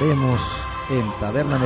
las 9 estaremos en Taberna.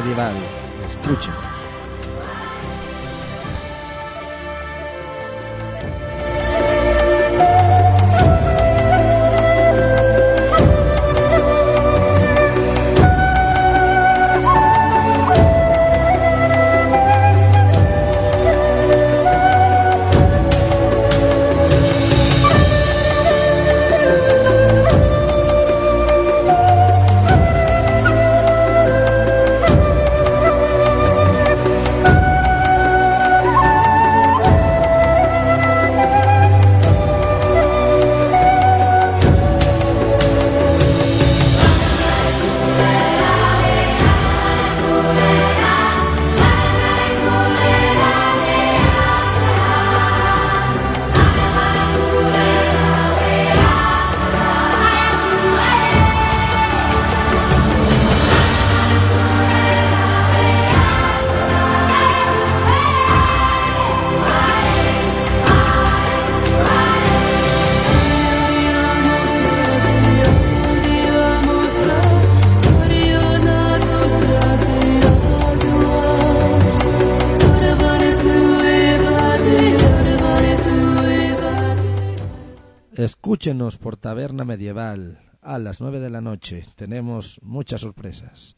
Las 9 de la noche. Tenemos muchas sorpresas.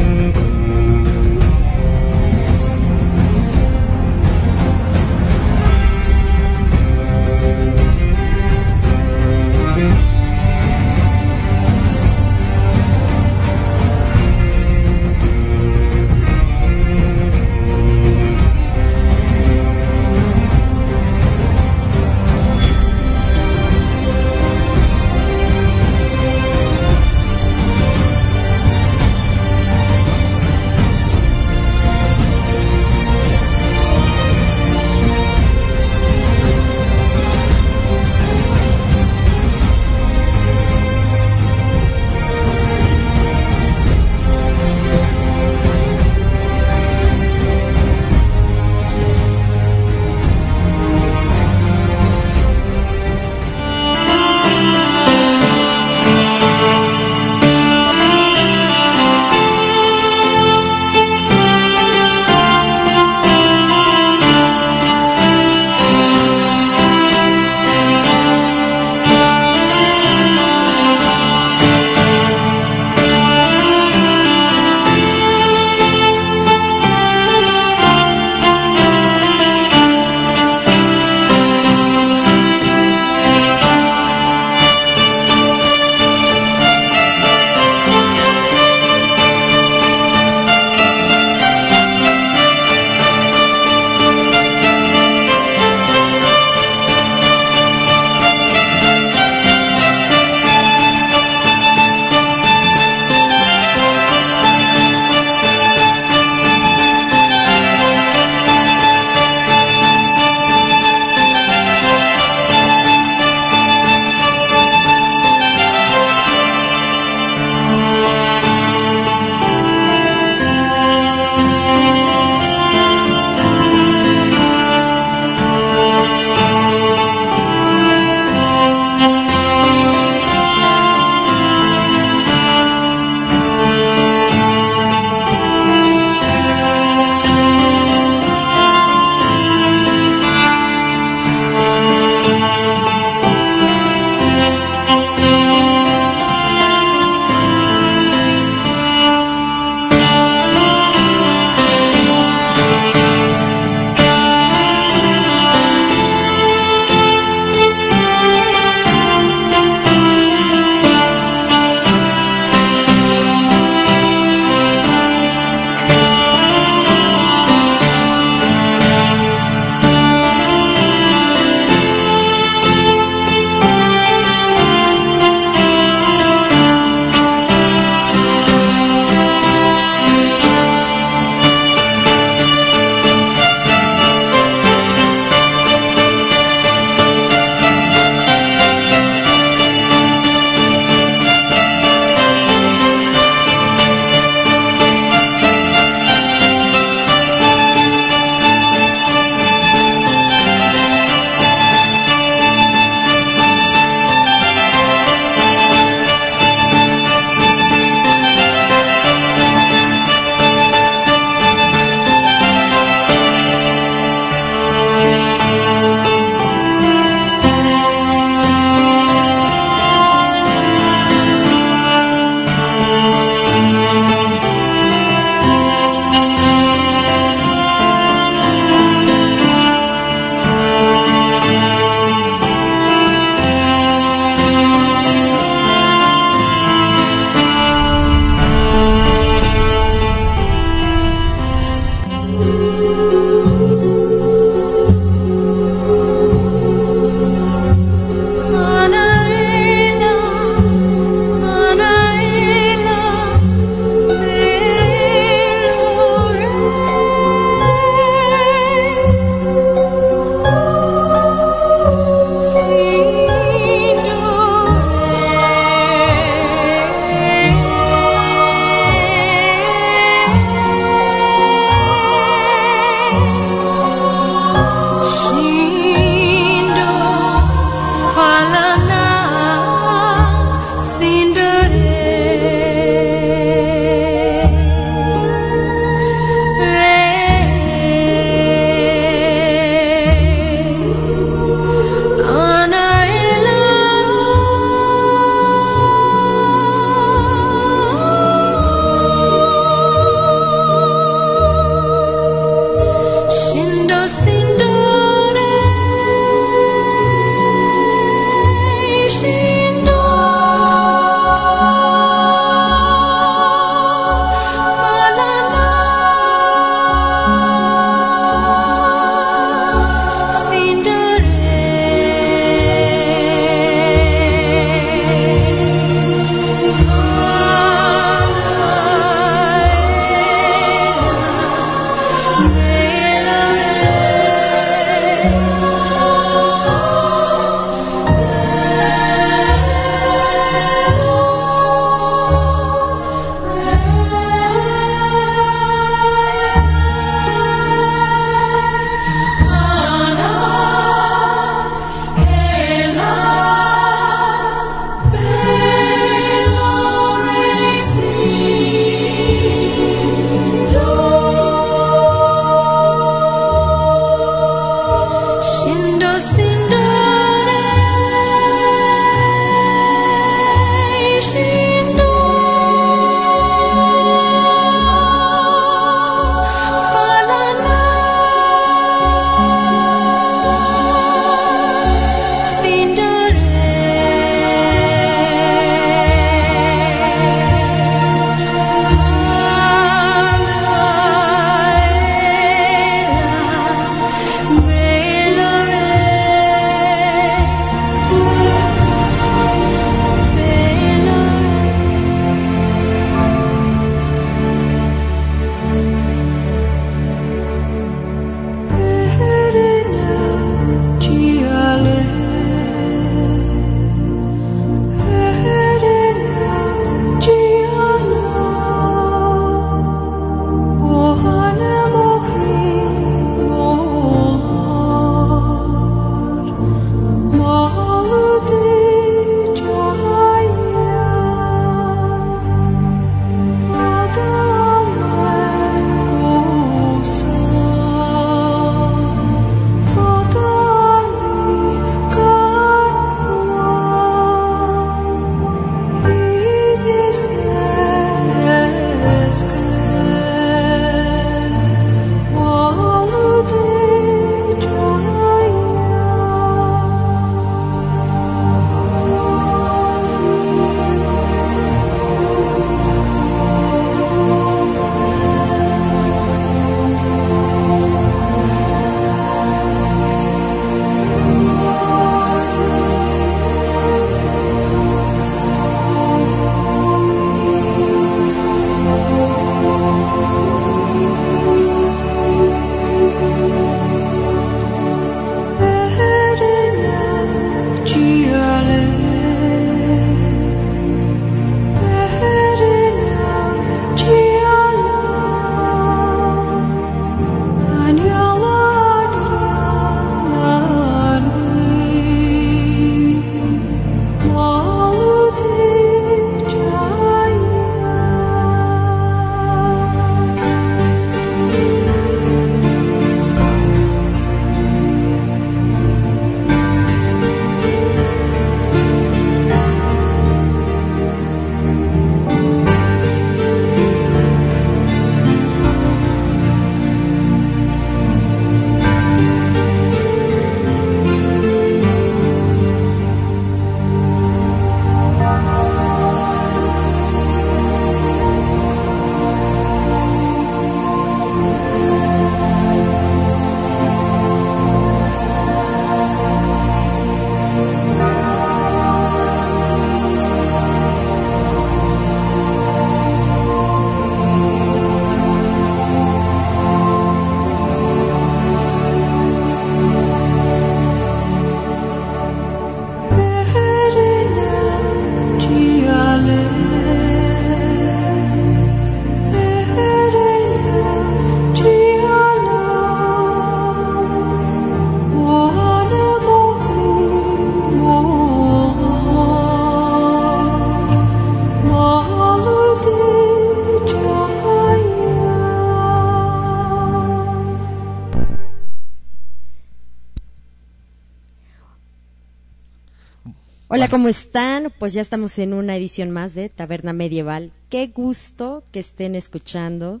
¿Cómo están? Pues ya estamos en una edición más de Taberna Medieval. Qué gusto que estén escuchando.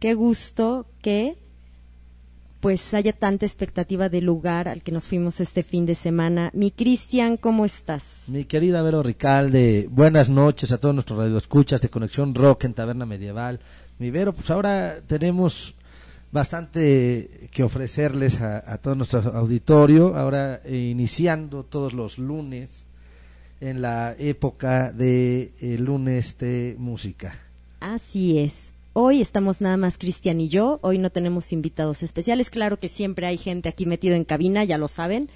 Qué gusto que pues haya tanta expectativa del lugar al que nos fuimos este fin de semana. Mi Cristian, ¿cómo estás? Mi querida Vero Ricalde, buenas noches a todos nuestros radioescuchas de Conexión Rock en Taberna Medieval. Mi Vero, pues ahora tenemos bastante que ofrecerles a, todo nuestro auditorio, ahora eh, iniciando todos los lunes en la época de eh, lunes de música. Así es. Hoy estamos nada más Cristian y yo, hoy no tenemos invitados especiales, claro que siempre hay gente aquí metido en cabina, ya lo saben,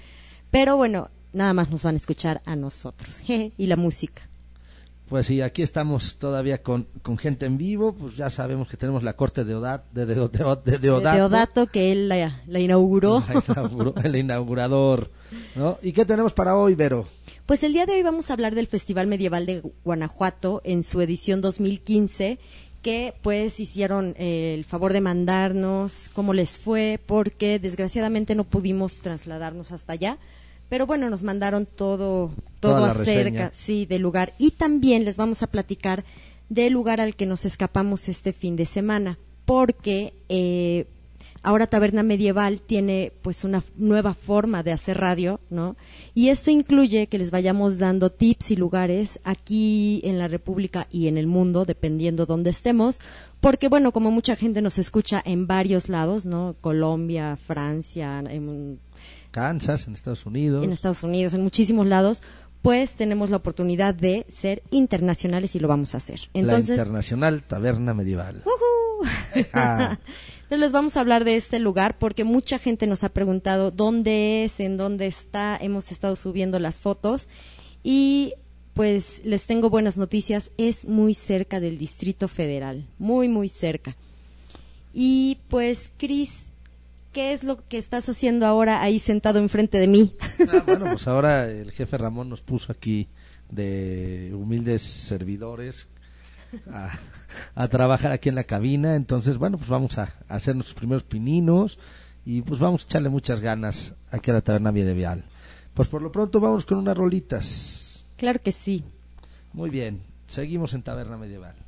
pero bueno, nada más nos van a escuchar a nosotros y la música. Pues sí, aquí estamos todavía con, con, gente en vivo, pues ya sabemos que tenemos la corte de, de, de, Deodato. que él la, inauguró. el inaugurador. ¿no? ¿Y qué tenemos para hoy, Vero? Pues el día de hoy vamos a hablar del Festival Medieval de Guanajuato en su edición 2015 que pues hicieron eh, el favor de mandarnos cómo les fue, porque desgraciadamente no pudimos trasladarnos hasta allá. Pero bueno, nos mandaron todo, todo acerca, sí, del lugar. Y también les vamos a platicar del lugar al que nos escapamos este fin de semana, porque eh, ahora Taberna Medieval tiene pues una nueva forma de hacer radio, ¿no? Y eso incluye que les vayamos dando tips y lugares aquí en la República y en el mundo, dependiendo dónde estemos, porque bueno, como mucha gente nos escucha en varios lados, ¿no? Colombia, Francia, en Kansas, en Estados Unidos. En Estados Unidos, en muchísimos lados, pues tenemos la oportunidad de ser internacionales y lo vamos a hacer. Entonces, la Internacional Taberna Medieval. Ah. Entonces les vamos a hablar de este lugar porque mucha gente nos ha preguntado dónde es, en dónde está. Hemos estado subiendo las fotos y pues les tengo buenas noticias. Es muy cerca del Distrito Federal, muy, muy cerca. Y pues, Cris, ¿qué es lo que estás haciendo ahora ahí sentado enfrente de mí? Ah, bueno, pues ahora el jefe Ramón nos puso aquí de humildes servidores a, trabajar aquí en la cabina. Entonces, bueno, pues vamos a, hacer nuestros primeros pininos y pues vamos a echarle muchas ganas aquí a la taberna medieval. Pues por lo pronto vamos con unas rolitas. Claro que sí. Muy bien, seguimos en taberna medieval.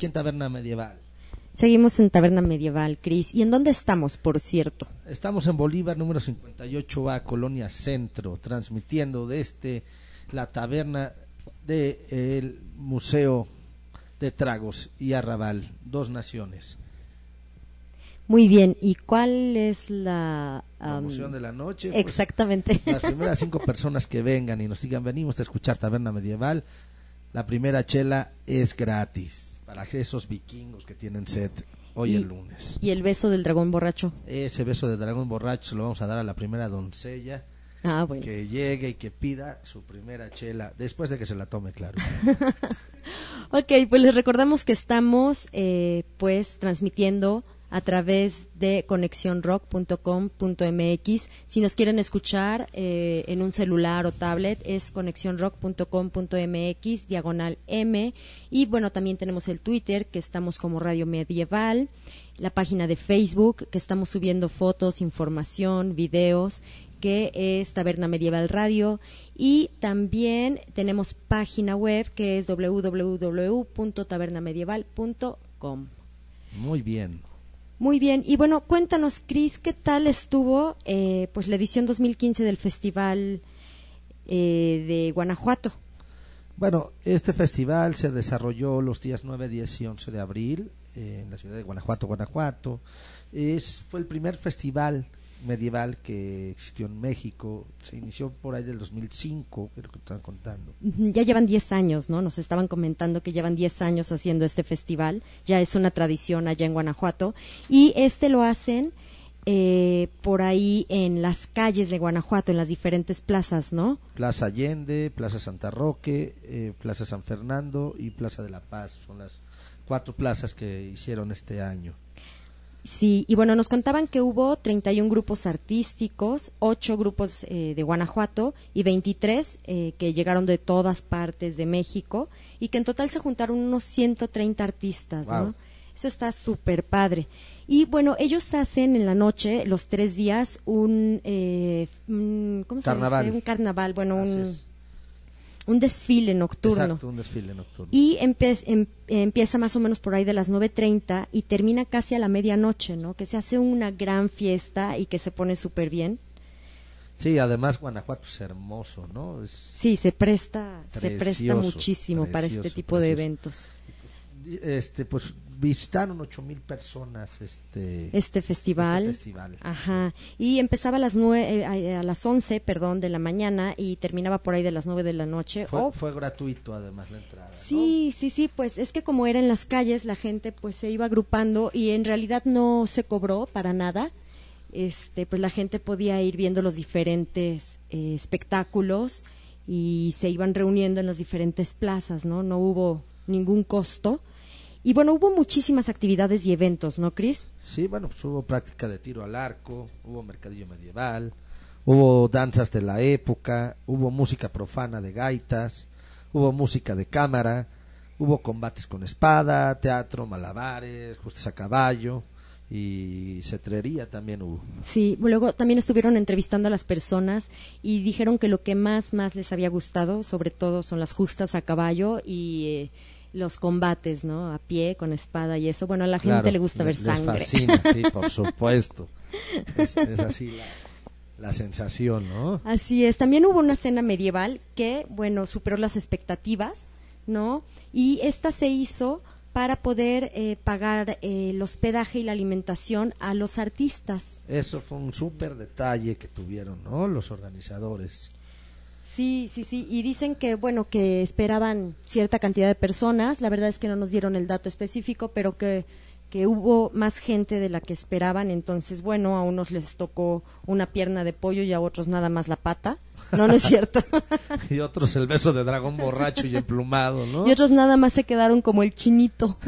Aquí en Taberna Medieval. Seguimos en Taberna Medieval, Cris. ¿Y en dónde estamos, por cierto? Estamos en Bolívar, número 58A, Colonia Centro, transmitiendo desde la taberna del Museo de Tragos y Arrabal, dos naciones. Muy bien, ¿y cuál es la promoción de la noche? Pues, exactamente. las primeras cinco personas que vengan y nos digan, venimos a escuchar Taberna Medieval, la primera chela es gratis para esos vikingos que tienen sed hoy el lunes. ¿Y el beso del dragón borracho? Ese beso del dragón borracho se lo vamos a dar a la primera doncella. Ah, bueno. Que llegue y que pida su primera chela, después de que se la tome, claro. ok, pues les recordamos que estamos eh, pues transmitiendo a través de conexionrock.com.mx. Si nos quieren escuchar eh, en un celular o tablet, es conexionrock.com.mx, diagonal M. Y bueno, también tenemos el Twitter, que estamos como Radio Medieval, la página de Facebook, que estamos subiendo fotos, información, videos que es Taberna Medieval Radio y también tenemos página web que es www.tabernamedieval.com. Muy bien. Muy bien, y bueno, cuéntanos, Cris, ¿qué tal estuvo eh, pues la edición 2015 del Festival eh, de Guanajuato? Bueno, este festival se desarrolló los días 9, 10 y 11 de abril eh, en la ciudad de Guanajuato, Guanajuato. Es, fue el primer festival medieval que existió en México. Se inició por ahí del 2005, creo que estaban contando. Ya llevan 10 años, ¿no? Nos estaban comentando que llevan 10 años haciendo este festival. Ya es una tradición allá en Guanajuato. Y este lo hacen eh, por ahí en las calles de Guanajuato, en las diferentes plazas, ¿no? Plaza Allende, Plaza Santa Roque, eh, Plaza San Fernando y Plaza de la Paz. Son las cuatro plazas que hicieron este año. Sí, y bueno, nos contaban que hubo 31 grupos artísticos, 8 grupos eh, de Guanajuato y 23 eh, que llegaron de todas partes de México y que en total se juntaron unos 130 artistas, ¿no? Eso está súper padre. Y bueno, ellos hacen en la noche, los tres días, un, eh, ¿cómo se dice? Un carnaval, bueno, un un desfile nocturno. Exacto, un desfile nocturno. Y em, empieza más o menos por ahí de las 9.30 y termina casi a la medianoche, ¿no? Que se hace una gran fiesta y que se pone súper bien. Sí, además Guanajuato es hermoso, ¿no? sí, se presta, se presta muchísimo para este tipo de eventos. Este, pues visitaron ocho mil personas este, este festival. Este festival. Ajá. Y empezaba a las nueve, eh, a las once, perdón, de la mañana y terminaba por ahí de las nueve de la noche. Fue, fue gratuito además la entrada. Sí, sí, sí, pues es que como era en las calles, la gente pues se iba agrupando y en realidad no se cobró para nada. Este, pues la gente podía ir viendo los diferentes eh, espectáculos y se iban reuniendo en las diferentes plazas, ¿no? No hubo ningún costo y bueno, hubo muchísimas actividades y eventos, ¿no, Cris? Sí, bueno, pues hubo práctica de tiro al arco, hubo mercadillo medieval, hubo danzas de la época, hubo música profana de gaitas, hubo música de cámara, hubo combates con espada, teatro, malabares, justas a caballo y cetrería también hubo. Sí, luego también estuvieron entrevistando a las personas y dijeron que lo que más más les había gustado, sobre todo, son las justas a caballo y eh, los combates, ¿no? A pie, con espada y eso. Bueno, a la gente le gusta ver sangre. fascina, sí, por supuesto. Es, así la, sensación, ¿no? Así es. También hubo una cena medieval que, bueno, superó las expectativas, ¿no? Y esta se hizo para poder eh, pagar eh, el hospedaje y la alimentación a los artistas. Eso fue un súper detalle que tuvieron, ¿no? Los organizadores. Sí, sí, sí. Y dicen que, bueno, que esperaban cierta cantidad de personas. La verdad es que no nos dieron el dato específico, pero que, que hubo más gente de la que esperaban. Entonces, bueno, a unos les tocó una pierna de pollo y a otros nada más la pata. No, no es cierto. y otros el beso de dragón borracho y emplumado, ¿no? Y otros nada más se quedaron como el chinito.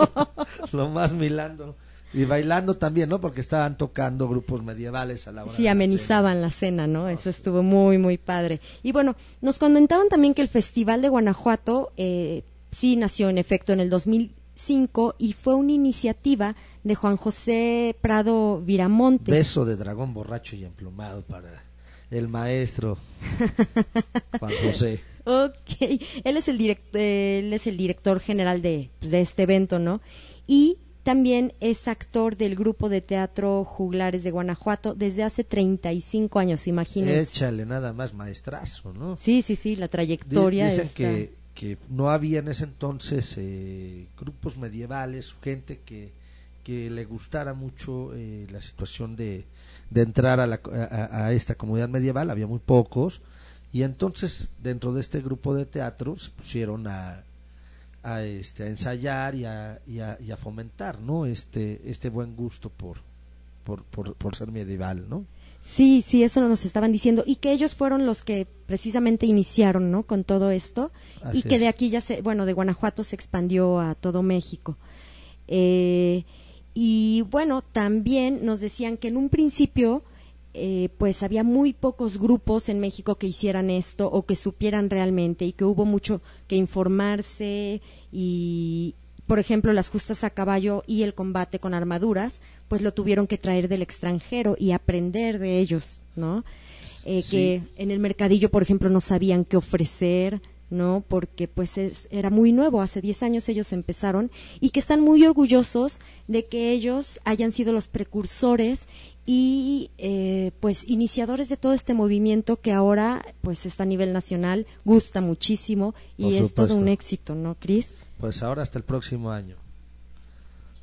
Lo más milando. Y bailando también, ¿no? Porque estaban tocando grupos medievales a la hora. Sí, amenizaban la cena, ¿no? Eso estuvo muy, muy padre. Y bueno, nos comentaban también que el Festival de Guanajuato eh, sí nació en efecto en el 2005 y fue una iniciativa de Juan José Prado Viramontes. Beso de dragón borracho y emplumado para el maestro Juan José. ok, él es el, direct, él es el director general de, pues, de este evento, ¿no? Y también es actor del grupo de teatro Juglares de Guanajuato desde hace 35 años, imagínense. Échale nada más maestrazo, ¿no? Sí, sí, sí, la trayectoria. Dicen que, que no había en ese entonces eh, grupos medievales, gente que, que le gustara mucho eh, la situación de, de entrar a, la, a, esta comunidad medieval, había muy pocos, y entonces dentro de este grupo de teatro se pusieron a, a, este, a ensayar y a, y a, y a, fomentar ¿no? este, este buen gusto por, por, por, por ser medieval, ¿no? Sí, sí, eso nos estaban diciendo. Y que ellos fueron los que precisamente iniciaron, ¿no? Con todo esto. y que de aquí ya se, bueno, de Guanajuato se expandió a todo México. Eh, y bueno, también nos decían que en un principio, eh, pues había muy pocos grupos en México que hicieran esto o que supieran realmente y que hubo mucho que informarse y, por ejemplo, las justas a caballo y el combate con armaduras, pues lo tuvieron que traer del extranjero y aprender de ellos, ¿no? Eh, que en el mercadillo, por ejemplo, no sabían qué ofrecer, ¿no? Porque pues era muy nuevo, hace 10 años ellos empezaron y que están muy orgullosos de que ellos hayan sido los precursores y eh, pues iniciadores de todo este movimiento que ahora pues está a nivel nacional, gusta muchísimo y es todo un éxito, ¿no, Cris? Pues ahora hasta el próximo año.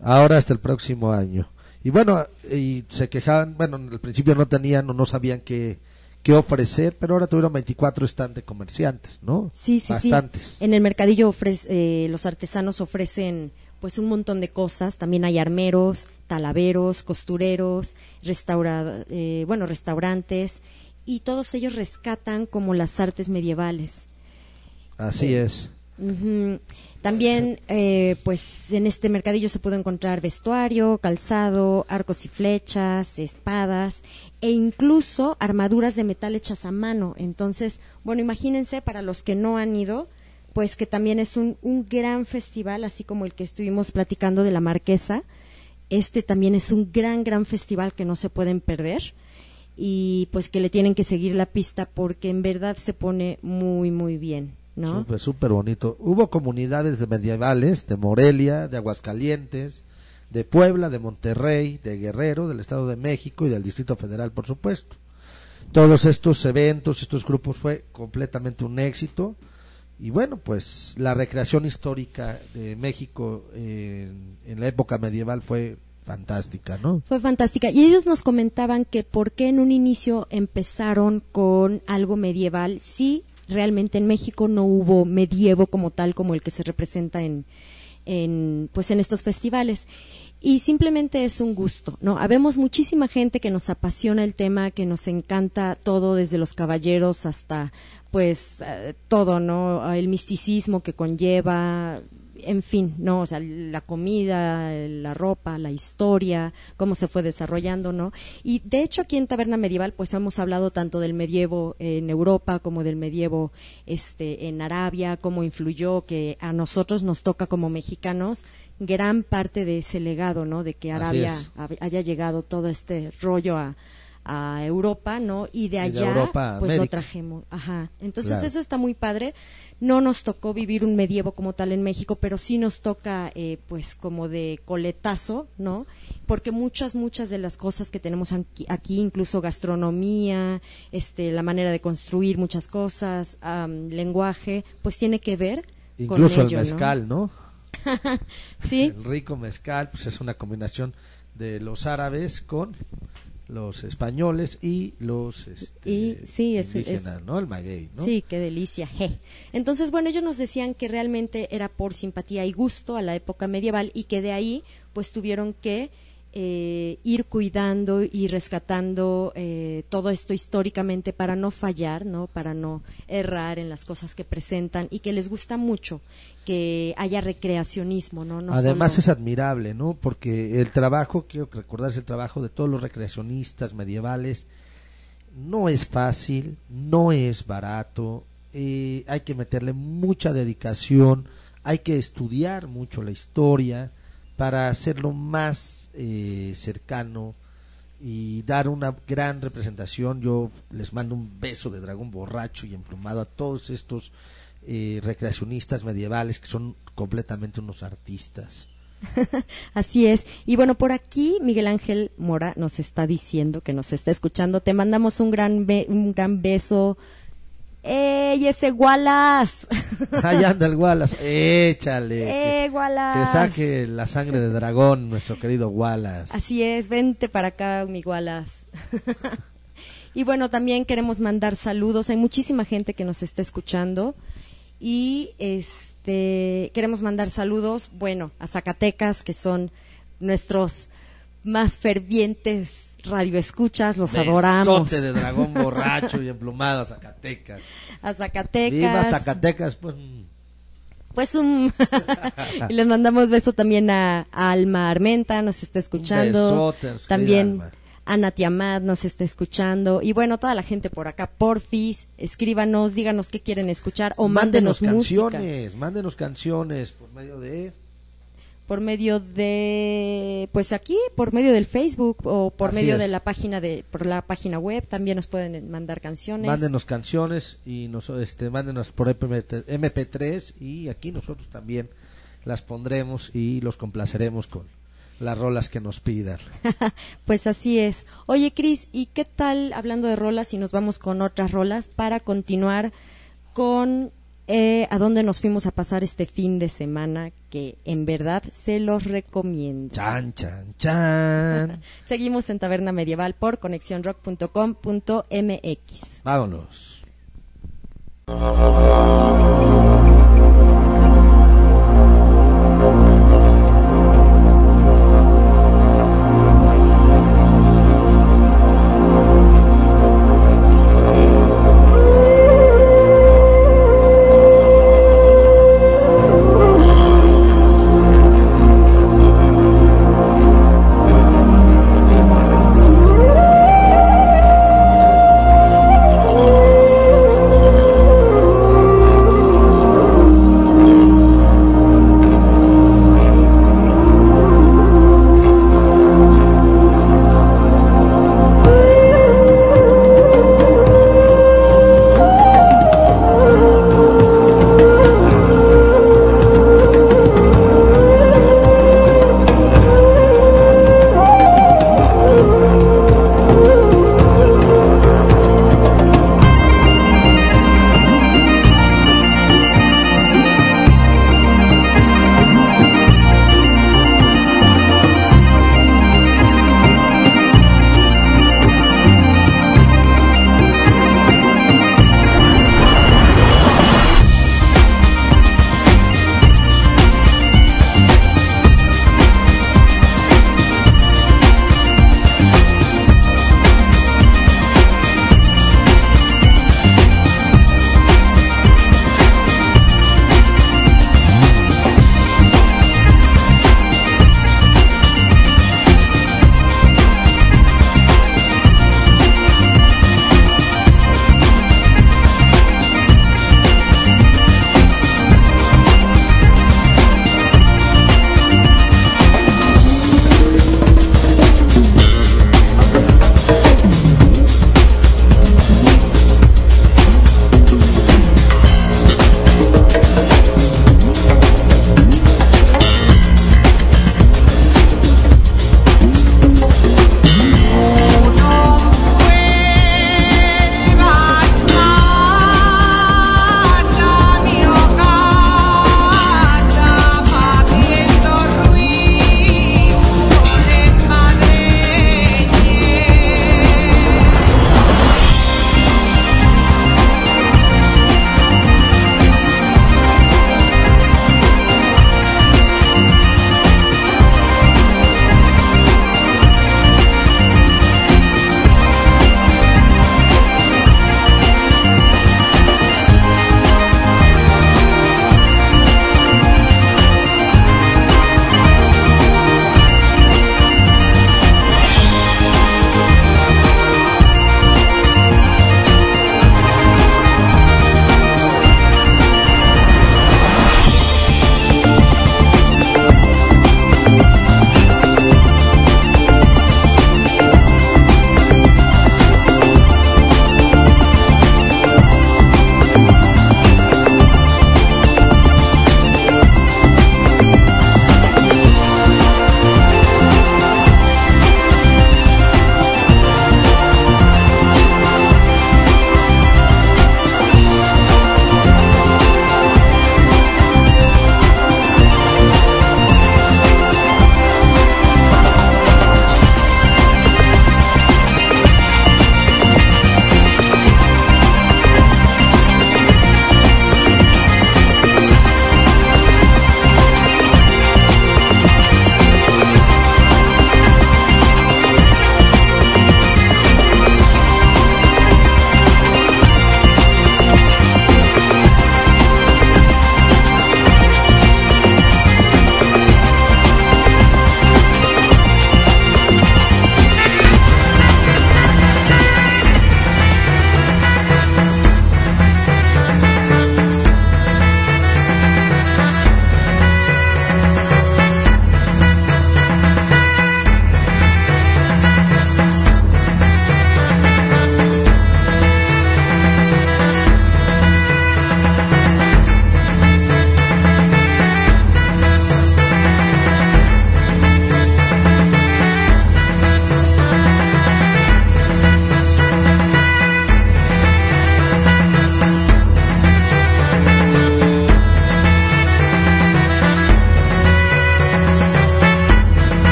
Ahora hasta el próximo año. Y bueno, y se quejaban, bueno, al principio no tenían o no sabían que que ofrecer, pero ahora tuvieron 24 stands de comerciantes, ¿no? Sí, sí, Bastantes. En el mercadillo ofrece, eh, los artesanos ofrecen pues un montón de cosas. También hay armeros, talaveros, costureros, restaura, eh, bueno, restaurantes y todos ellos rescatan como las artes medievales. Así eh, es. También, eh, pues en este mercadillo se puede encontrar vestuario, calzado, arcos y flechas, espadas e incluso armaduras de metal hechas a mano. Entonces, bueno, imagínense para los que no han ido, pues que también es un, un gran festival, así como el que estuvimos platicando de la Marquesa. Este también es un gran, gran festival que no se pueden perder y pues que le tienen que seguir la pista porque en verdad se pone muy, muy bien. ¿no? Súper, bonito. Hubo comunidades medievales de Morelia, de Aguascalientes, de Puebla, de Monterrey, de Guerrero, del Estado de México y del Distrito Federal, por supuesto. Todos estos eventos, estos grupos fue completamente un éxito. Y bueno, pues la recreación histórica de México en, la época medieval fue fantástica, ¿no? Fue fantástica. Y ellos nos comentaban que por qué en un inicio empezaron con algo medieval. Sí, realmente en México no hubo medievo como tal como el que se representa en, en pues en estos festivales y simplemente es un gusto, ¿no? Habemos muchísima gente que nos apasiona el tema, que nos encanta todo desde los caballeros hasta pues eh, todo, ¿no? El misticismo que conlleva en fin, ¿no? O sea, la comida, la ropa, la historia, cómo se fue desarrollando, ¿no? Y de hecho aquí en Taberna Medieval pues hemos hablado tanto del medievo en Europa como del medievo este en Arabia, cómo influyó que a nosotros nos toca como mexicanos gran parte de ese legado, ¿no? De que Arabia haya llegado todo este rollo a, a Europa, ¿no? Y de allá, pues lo trajimos. Ajá. Entonces eso está muy padre. No nos tocó vivir un medievo como tal en México, pero sí nos toca, eh, pues, como de coletazo, ¿no? Porque muchas, muchas de las cosas que tenemos aquí, incluso gastronomía, este, la manera de construir muchas cosas, lenguaje, pues tiene que ver incluso con el mezcal, ¿no? sí. El rico mezcal, pues es una combinación de los árabes con los españoles y los este, indígenas, ¿no? El maguey, ¿no? Sí, qué delicia. Entonces, bueno, ellos nos decían que realmente era por simpatía y gusto a la época medieval y que de ahí, pues, tuvieron que eh, ir cuidando y rescatando eh, todo esto históricamente para no fallar, ¿no? Para no errar en las cosas que presentan y que les gusta mucho que haya recreacionismo, ¿no? Además es admirable, ¿no? Porque el trabajo, quiero recordarse el trabajo de todos los recreacionistas medievales, no es fácil, no es barato, eh, hay que meterle mucha dedicación, hay que estudiar mucho la historia para hacerlo más eh, cercano y dar una gran representación. Yo les mando un beso de dragón borracho y emplumado a todos estos eh, recreacionistas medievales que son completamente unos artistas. Así es. Y bueno, por aquí Miguel Ángel Mora nos está diciendo que nos está escuchando. Te mandamos un gran, un gran beso. ¡Ey, ese Wallace! Ahí anda el Wallace. Échale. ¡Eh, Wallace! Que saque la sangre de dragón, nuestro querido Wallace. Así es, vente para acá, mi Wallace. y bueno, también queremos mandar saludos. Hay muchísima gente que nos está escuchando. Y este queremos mandar saludos, bueno, a Zacatecas, que son nuestros más fervientes radioescuchas, los adoramos. de dragón borracho y emplumado a Zacatecas. A Zacatecas. Viva Zacatecas, pues. Pues un... y les mandamos beso también a, Alma Armenta, nos está escuchando. también Ana Tiamat nos está escuchando. Y bueno, toda la gente por acá, porfis, escríbanos, díganos qué quieren escuchar o mándenos, canciones, mándenos canciones por medio de por medio de pues aquí por medio del Facebook o por medio de la página de por la página web también nos pueden mandar canciones mándenos canciones y nos este mándenos por MP3 y aquí nosotros también las pondremos y los complaceremos con las rolas que nos pidan. pues así es. Oye, Cris, ¿y qué tal hablando de rolas y nos vamos con otras rolas para continuar con eh, a dónde nos fuimos a pasar este fin de semana que en verdad se los recomiendo. Chan, chan, chan. Seguimos en Taberna Medieval por conexiónrock.com.mx. Vámonos.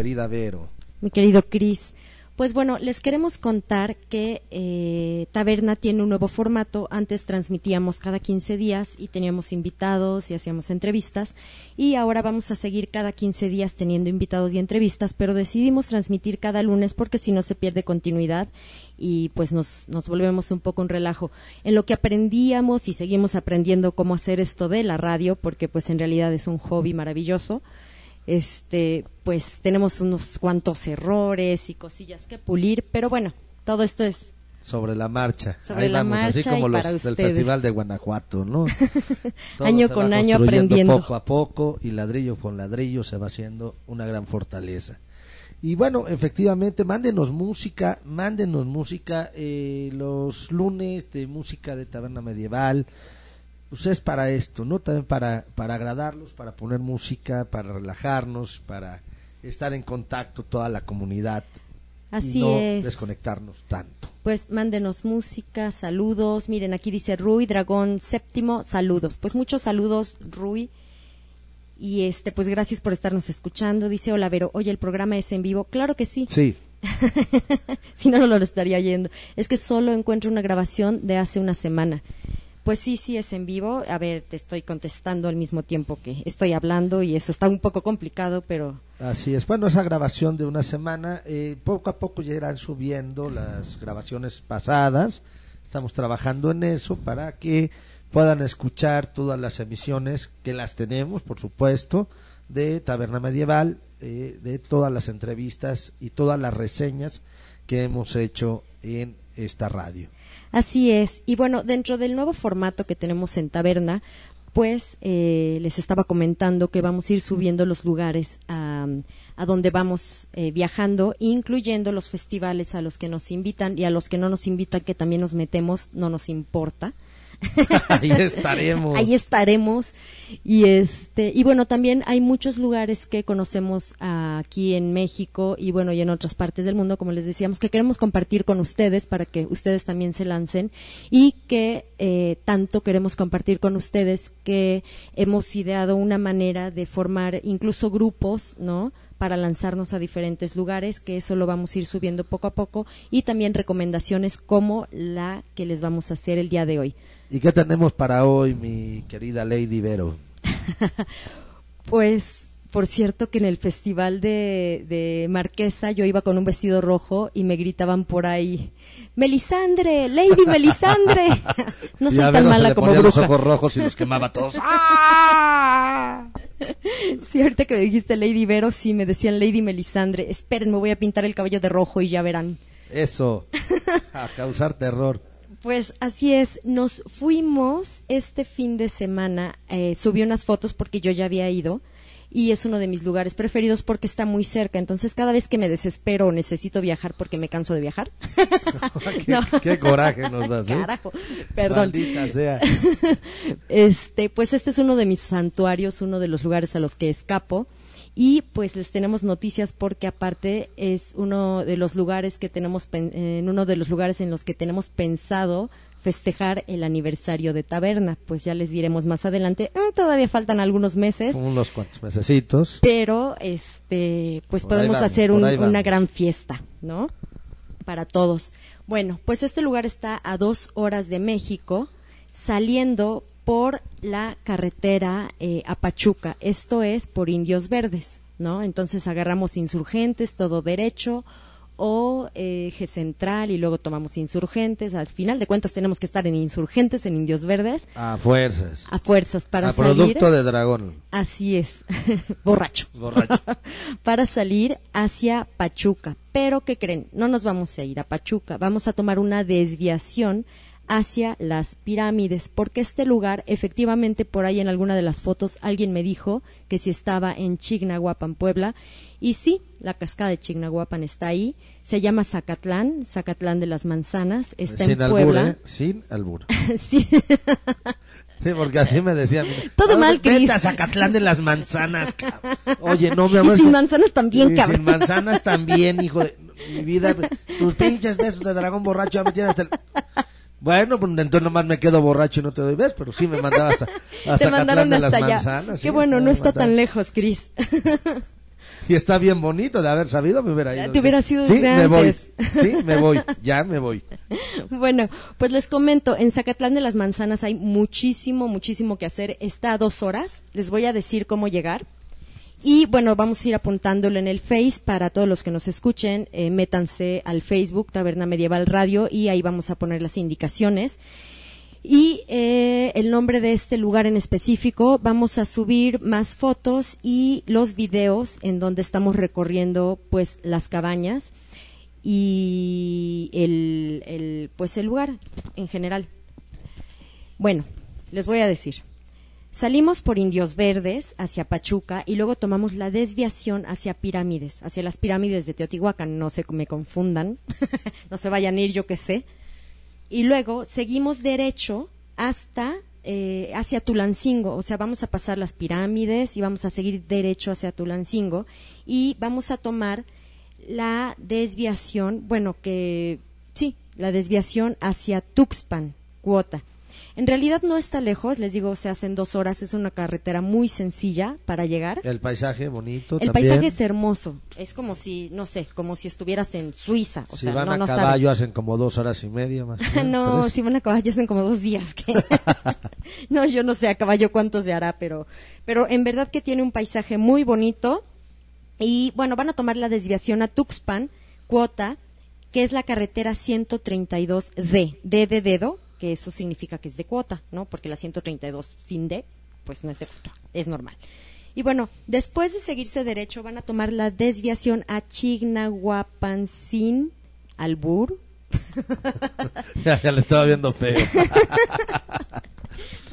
Querida Vero. Mi querido Cris. Pues bueno, les queremos contar que eh, Taberna tiene un nuevo formato. Antes transmitíamos cada 15 días y teníamos invitados y hacíamos entrevistas. Y ahora vamos a seguir cada 15 días teniendo invitados y entrevistas, pero decidimos transmitir cada lunes porque si no se pierde continuidad y pues nos, nos volvemos un poco un relajo. En lo que aprendíamos y seguimos aprendiendo cómo hacer esto de la radio, porque pues en realidad es un hobby maravilloso este, pues tenemos unos cuantos errores y cosillas que pulir, pero bueno, todo esto es sobre la marcha. Sobre la marcha así como los del ustedes. Festival de Guanajuato, ¿no? Año con año aprendiendo. Poco a poco y ladrillo con ladrillo se va haciendo una gran fortaleza. Y bueno, efectivamente, mándenos música, mándenos música eh, los lunes de música de taberna medieval. Pues es para esto, ¿no? También para, para agradarlos, para poner música, para relajarnos, para estar en contacto toda la comunidad Así y no es. desconectarnos tanto. Pues mándenos música, saludos. Miren, aquí dice Rui, Dragón Séptimo, saludos. Pues muchos saludos, Rui. Y este, pues gracias por estarnos escuchando. Dice, hola Vero, oye, el programa es en vivo. Claro que sí. Sí, si no, no lo estaría yendo. Es que solo encuentro una grabación de hace una semana. Pues sí, sí es en vivo. A ver, te estoy contestando al mismo tiempo que estoy hablando y eso está un poco complicado, pero Así es. Bueno, esa grabación de una semana, eh, poco a poco ya irán subiendo las grabaciones pasadas. Estamos trabajando en eso para que puedan escuchar todas las emisiones que las tenemos, por supuesto, de Taberna Medieval, eh, de todas las entrevistas y todas las reseñas que hemos hecho en esta radio. Así es. Y bueno, dentro del nuevo formato que tenemos en Taberna, pues eh, les estaba comentando que vamos a ir subiendo los lugares a, donde vamos eh, viajando, incluyendo los festivales a los que nos invitan y a los que no nos invitan, que también nos metemos, no nos importa. Ahí estaremos. Ahí estaremos. Y este, y bueno, también hay muchos lugares que conocemos aquí en México y bueno, y en otras partes del mundo, como les decíamos, que queremos compartir con ustedes para que ustedes también se lancen y que eh, tanto queremos compartir con ustedes que hemos ideado una manera de formar incluso grupos, ¿no? para lanzarnos a diferentes lugares, que eso lo vamos a ir subiendo poco a poco, y también recomendaciones como la que les vamos a hacer el día de hoy. ¿Y qué tenemos para hoy, mi querida Lady Vero? Pues, por cierto, que en el festival de, de Marquesa yo iba con un vestido rojo y me gritaban por ahí, Melisandre, Lady Melisandre. no soy tan se mala le como ponían los bruja. ojos rojos y los quemaba a todos. Sí, ahorita que me dijiste Lady Vero, sí, me decían Lady Melisandre. Esperen, me voy a pintar el cabello de rojo y ya verán. Eso, a causar terror. Pues así es, nos fuimos este fin de semana, eh, subí unas fotos porque yo ya había ido y es uno de mis lugares preferidos porque está muy cerca, entonces cada vez que me desespero o necesito viajar porque me canso de viajar, ¿Qué, No. qué coraje nos das, ¿eh? carajo, perdón, Maldita sea. este, pues este es uno de mis santuarios, uno de los lugares a los que escapo. Y pues les tenemos noticias porque aparte es uno de los lugares que tenemos en uno de los lugares en los que tenemos pensado festejar el aniversario de Taberna. Pues ya les diremos más adelante. Mm, todavía faltan algunos meses, Unos cuantos mesecitos. pero este pues Por podemos hacer un- una gran fiesta, ¿no? Para todos. Bueno, pues este lugar está a dos horas de México, saliendo por la carretera eh, a Pachuca. Esto es por Indios Verdes, ¿no? Entonces agarramos insurgentes, todo derecho, o eh, eje central y luego tomamos insurgentes. Al final de cuentas tenemos que estar en insurgentes, en Indios Verdes, A fuerzas. a fuerzas para a salir. producto de dragón. Así es, borracho. Borracho. para salir hacia Pachuca. Pero, ¿qué creen? No nos vamos a ir a Pachuca, vamos a tomar una desviación hacia las pirámides, porque este lugar, efectivamente, por ahí en alguna de las fotos alguien me dijo que si estaba en Chignahuapan, Puebla, y sí, la cascada de Chignahuapan está ahí, se llama Zacatlán, Zacatlán de las Manzanas, está sin en albur, Puebla. ¿eh? Sin albur. sí. Sí, porque así me decían. Todo "Vamos, mal, vete Cris". a Zacatlán de las manzanas, cabrón. Oye, no, mi amor. Y sin manzanas también, Y cabrón. Sin manzanas también, hijo de mi vida. Tus pinches besos de dragón borracho ya me tienen hasta el... Bueno, pues entonces nomás me quedo borracho y no te doy ves, pero sí me mandabas a, a Te mandaron las allá. manzanas. Qué sí, bueno, no está tan lejos, Cris. Y está bien bonito de haber sabido, me hubiera ido. Te hubieras ido sí, desde me voy. antes. Sí, me voy, ya me voy. Bueno, pues les comento, en Zacatlán de las Manzanas hay muchísimo, muchísimo que hacer. Está a dos horas. Les voy a decir cómo llegar. Y bueno, vamos a ir apuntándolo en el Face para todos los que nos escuchen. eh, métanse al Facebook Taberna Medieval Radio y ahí vamos a poner las indicaciones. Y eh, el nombre de este lugar en específico, vamos a subir más fotos y los videos en donde estamos recorriendo pues las cabañas y el, el pues el lugar en general. Bueno, les voy a decir. Salimos por Indios Verdes hacia Pachuca y luego tomamos la desviación hacia Pirámides, hacia las pirámides de Teotihuacán, no se me confundan, no se vayan a ir, yo qué sé. Y luego seguimos derecho hasta eh, hacia Tulancingo, o sea, vamos a pasar las pirámides y vamos a seguir derecho hacia Tulancingo y vamos a tomar la desviación, bueno, que sí, la desviación hacia Tuxpan, cuota. En realidad no está lejos, les digo, se hacen dos horas, es una carretera muy sencilla para llegar. El paisaje bonito El también. paisaje es hermoso, es como si, no sé, como si estuvieras en Suiza. O si sea, van no, a no caballo hacen como dos horas y media más. o menos, no, si van a caballo hacen como dos días. no, yo no sé a caballo cuánto se hará, pero, pero en verdad que tiene un paisaje muy bonito. Y bueno, van a tomar la desviación a Tuxpan, cuota, que es la carretera 132D, D de dedo, que eso significa que es de cuota, ¿no? Porque la 132 sin D, pues no es de cuota, es normal. Y bueno, después de seguirse derecho, van a tomar la desviación a Chignahuapancin, Albur, ya, ya le estaba viendo feo.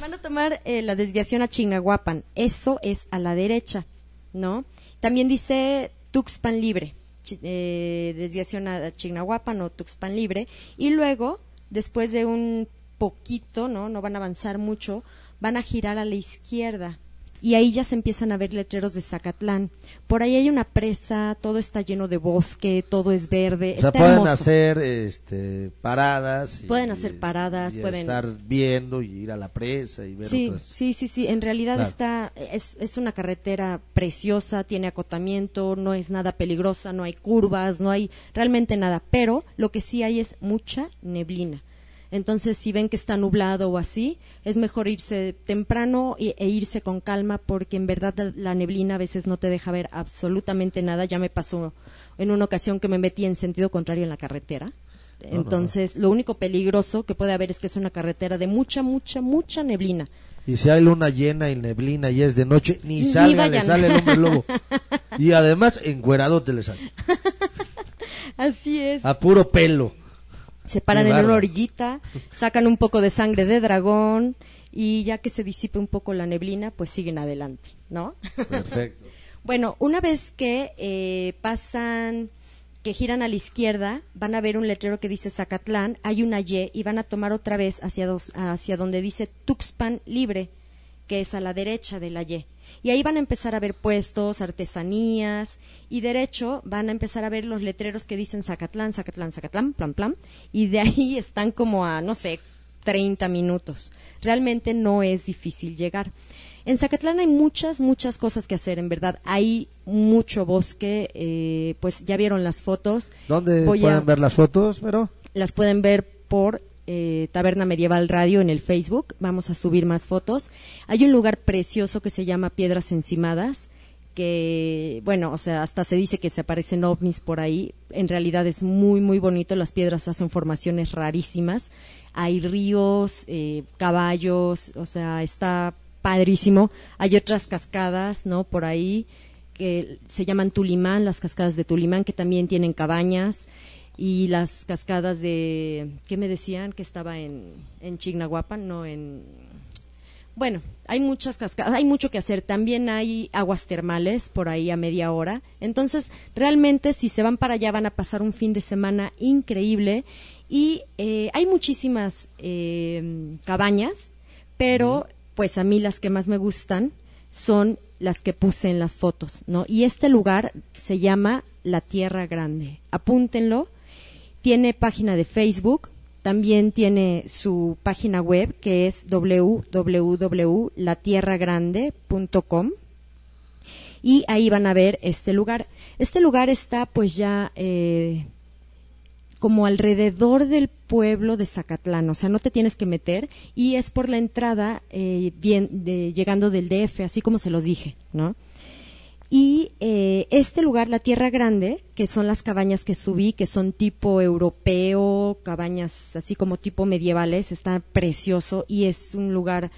Van a tomar eh, la desviación a Chignahuapan. Eso es a la derecha, ¿no? También dice Tuxpan Libre. eh, desviación a Chignahuapan o Tuxpan Libre. Y luego, después de un poquito, ¿no? No van a avanzar mucho, van a girar a la izquierda. Y ahí ya se empiezan a ver letreros de Zacatlán. Por ahí hay una presa, todo está lleno de bosque, todo es verde. O sea, está pueden hermoso. hacer este, paradas. y- Pueden hacer paradas, y pueden- estar viendo y ir a la presa y ver Sí, otras. sí, sí, sí. En realidad Claro. está es, es una carretera preciosa, tiene acotamiento, no es nada peligrosa, no hay curvas, no hay realmente nada. Pero lo que sí hay es mucha neblina. Entonces, si ven que está nublado o así, es mejor irse temprano e, e irse con calma porque en verdad la, la neblina a veces no te deja ver absolutamente nada. Ya me pasó en una ocasión que me metí en sentido contrario en la carretera. Entonces, lo único peligroso que puede haber es que es una carretera de mucha, mucha, mucha neblina. Y si hay luna llena y neblina y es de noche, ni Ni salga, le sale el hombre lobo. Y además, encuerado te le sale. Así es. A puro pelo. Se paran en una orillita, sacan un poco de sangre de dragón y ya que se disipe un poco la neblina, pues siguen adelante, ¿no? Perfecto. Bueno, una vez que eh, pasan, que giran a la izquierda, van a ver un letrero que dice Zacatlán, hay una Y y van a tomar otra vez hacia, dos, hacia donde dice Tuxpan Libre, que es a la derecha de la Y. Y ahí van a empezar a ver puestos, artesanías, y derecho van a empezar a ver los letreros que dicen Zacatlán, Zacatlán, Zacatlán, plan, plan, y de ahí están como a, no sé, 30 minutos. Realmente no es difícil llegar. En Zacatlán hay muchas, muchas cosas que hacer, en verdad. Hay mucho bosque, eh, pues ya vieron las fotos. ¿Dónde Voy pueden a- ver las fotos, pero Las pueden ver por eh, Taberna Medieval Radio en el Facebook. Vamos a subir más fotos. Hay un lugar precioso que se llama Piedras Encimadas que, bueno, o sea, hasta se dice que se aparecen ovnis por ahí. En realidad es muy, muy bonito. Las piedras hacen formaciones rarísimas. Hay ríos, eh, caballos, o sea, está padrísimo. Hay otras cascadas, ¿no? Por ahí que se llaman Tulimán, las cascadas de Tulimán, que también tienen cabañas. Y las cascadas de, ¿qué me decían? Que estaba en, en Chignahuapan, no en, bueno, hay muchas cascadas, hay mucho que hacer. También hay aguas termales por ahí a media hora. Entonces, realmente, si se van para allá, van a pasar un fin de semana increíble. Y eh, hay muchísimas eh, cabañas, pero pues a mí las que más me gustan son las que puse en las fotos, ¿no? Y este lugar se llama La Tierra Grande. Apúntenlo. Tiene página de Facebook, también tiene su página web que es www.latierragrande.com y ahí van a ver este lugar. Este lugar está pues ya eh, como alrededor del pueblo de Zacatlán, o sea, no te tienes que meter y es por la entrada eh, bien, de, llegando del DF, así como se los dije, ¿no? Y eh, este lugar, la Tierra Grande, que son las cabañas que subí, que son tipo europeo, cabañas así como tipo medievales, está precioso y es un lugar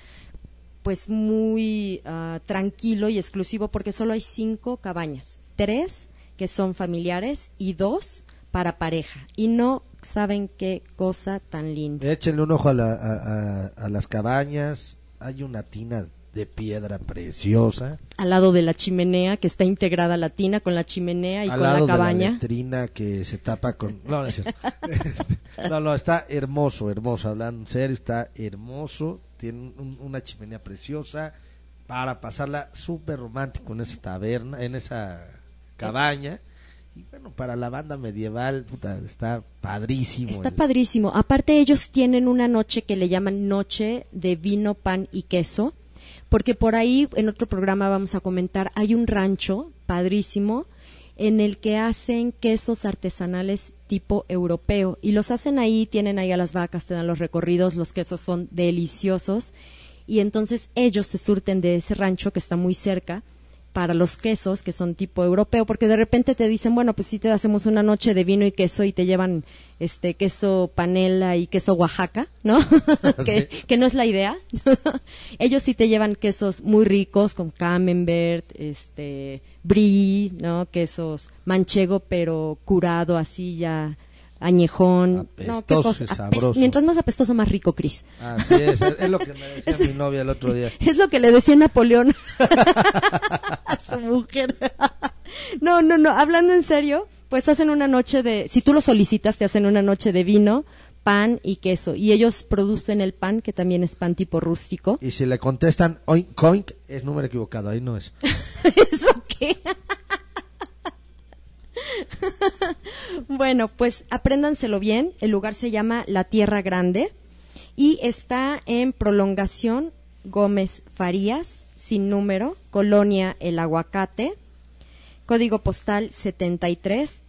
pues muy uh, tranquilo y exclusivo porque solo hay cinco cabañas, tres que son familiares y dos para pareja. Y no saben qué cosa tan linda. Échenle un ojo a, la, a, las cabañas, hay una tina de piedra preciosa. Al lado de la chimenea, que está integrada la tina con la chimenea y Al con lado la cabaña. de la letrina que se tapa con... No, no, es cierto. no, no, está hermoso, hermoso, hablando en serio, está hermoso. Tiene un- una chimenea preciosa para pasarla súper romántico en esa taberna, en esa cabaña. Y bueno, para la banda medieval, puta, está padrísimo. Está el- padrísimo. Aparte ellos tienen una noche que le llaman noche de vino, pan y queso, porque por ahí en otro programa vamos a comentar, hay un rancho padrísimo en el que hacen quesos artesanales tipo europeo y los hacen ahí, tienen ahí a las vacas, te dan los recorridos, los quesos son deliciosos y entonces ellos se surten de ese rancho que está muy cerca para los quesos que son tipo europeo, porque de repente te dicen, bueno, pues sí te hacemos una noche de vino y queso y te llevan este queso panela y queso Oaxaca, ¿no? que, que no es la idea. Ellos sí te llevan quesos muy ricos con camembert, este brie, ¿no? Quesos manchego pero curado así ya añejón. no, qué Apestoso cosa. y Apes- sabroso. Mientras más apestoso más rico, Cris. Así es, es lo que me decía mi novia el otro día. Es lo que le decía Napoleón a su mujer. No, no, no, hablando en serio, pues hacen una noche de, si tú lo solicitas, te hacen una noche de vino, pan y queso. Y ellos producen el pan, que también es pan tipo rústico. Y si le contestan oink, oink, es número equivocado, ahí no es. ¿Eso qué? bueno, pues apréndanselo bien. El lugar se llama La Tierra Grande y está en prolongación Gómez Farías, sin número, Colonia El Aguacate, código postal 73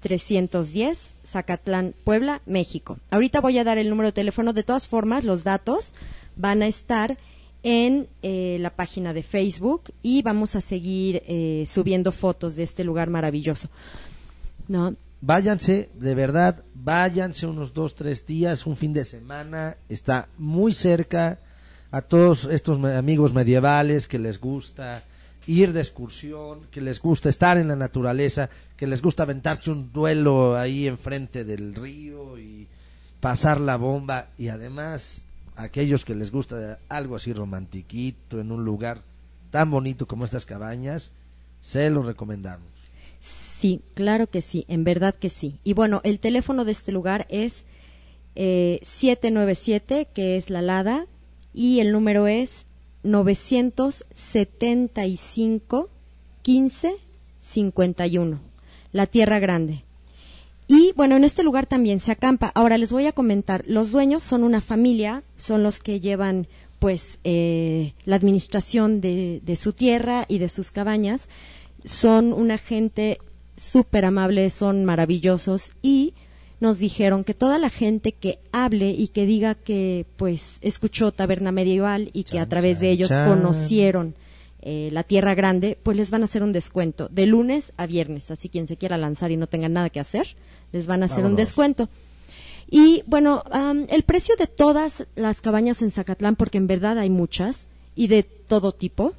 310, Zacatlán, Puebla, México. Ahorita voy a dar el número de teléfono. De todas formas, los datos van a estar en eh, la página de Facebook y vamos a seguir eh, subiendo fotos de este lugar maravilloso. ¿No? Váyanse, de verdad, váyanse unos dos, tres días, un fin de semana, está muy cerca a todos estos amigos medievales que les gusta ir de excursión, que les gusta estar en la naturaleza, que les gusta aventarse un duelo ahí enfrente del río y pasar la bomba y además aquellos que les gusta algo así romantiquito en un lugar tan bonito como estas cabañas, se lo recomendamos. Sí, claro que sí, en verdad que sí. Y bueno, el teléfono de este lugar es eh, 797, que es la LADA, y el número es 975 15 51, La Tierra Grande. Y bueno, en este lugar también se acampa. Ahora les voy a comentar, los dueños son una familia, son los que llevan pues eh, la administración de, de su tierra y de sus cabañas. Son una gente súper amable, son maravillosos y nos dijeron que toda la gente que hable y que diga que pues escuchó Taberna Medieval y que Chan, a través de ellos chan. conocieron eh, la Tierra Grande, pues les van a hacer un descuento de lunes a viernes. Así quien se quiera lanzar y no tenga nada que hacer, les van a hacer un descuento. Y bueno, am, el precio de todas las cabañas en Zacatlán, porque en verdad hay muchas y de todo tipo,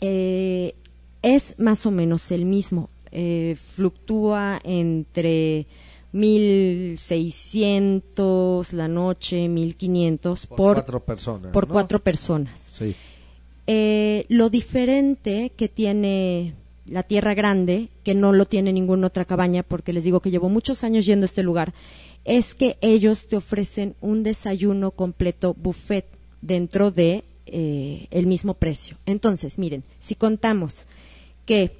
eh, es más o menos el mismo. Eh, fluctúa entre 1600 la noche, 1500 Por, por, cuatro personas. por ¿no? cuatro personas. Sí. Eh, lo diferente que tiene la Tierra Grande, que no lo tiene ninguna otra cabaña, porque les digo que llevo muchos años yendo a este lugar, es que ellos te ofrecen un desayuno completo buffet dentro de eh, el mismo precio. Entonces, miren, si contamos que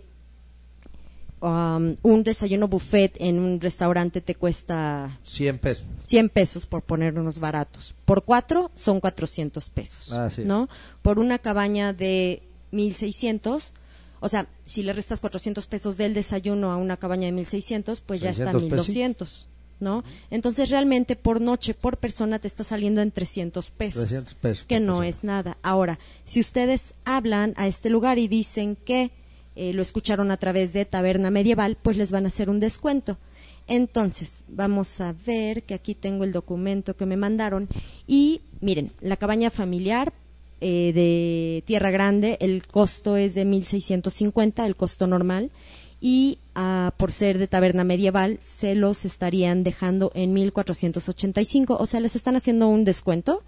um, un desayuno buffet en un restaurante te cuesta 100 pesos. 100 pesos por poner unos baratos. Por cuatro son 400 pesos, Ah, sí. ¿no? Por una cabaña de 1600, o sea, si le restas 400 pesos del desayuno a una cabaña de 1600, pues ya está 600 1200, ¿no? Entonces realmente por noche, por persona te está saliendo en 300 pesos. 300 pesos Que no persona. es nada. Ahora, si ustedes hablan a este lugar y dicen que eh, lo escucharon a través de Taberna Medieval, pues les van a hacer un descuento. Entonces, vamos a ver que aquí tengo el documento que me mandaron. Y miren, la cabaña familiar eh, de Tierra Grande, el costo es de 1.650, el costo normal. Y ah, por ser de taberna medieval, se los estarían dejando en 1.485. O sea, les están haciendo un descuento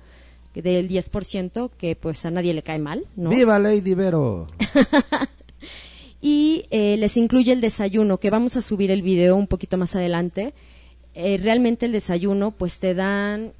del 10%, que pues a nadie le cae mal, ¿no? ¡Viva Lady Vero! y eh, les incluye el desayuno, que vamos a subir el video un poquito más adelante. Eh, realmente el desayuno, pues te dan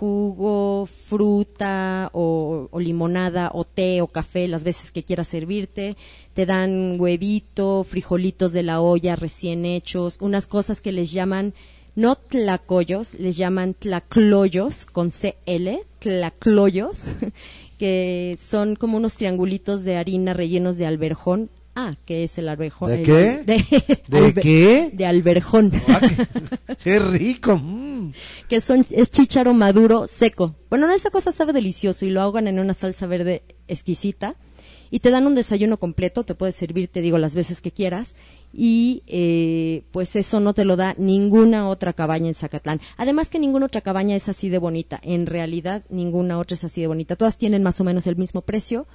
jugo, fruta o, limonada o té o café las veces que quieras servirte. Te dan huevito, frijolitos de la olla recién hechos, unas cosas que les llaman no tlacoyos, les llaman tlacloyos con CL, tlacloyos, que son como unos triangulitos de harina rellenos de alberjón. Ah, ¿qué es el alberjón? ¿De qué? De, ¿De albe- qué? De alberjón, Ah, qué, qué rico! mm. que son, es chícharo maduro seco. Bueno, no, esa cosa sabe delicioso y lo ahogan en una salsa verde exquisita. Y te dan un desayuno completo, te puedes servir, te digo, las veces que quieras. Y eh, pues eso no te lo da ninguna otra cabaña en Zacatlán. Además que ninguna otra cabaña es así de bonita. En realidad, ninguna otra es así de bonita. Todas tienen más o menos el mismo precio,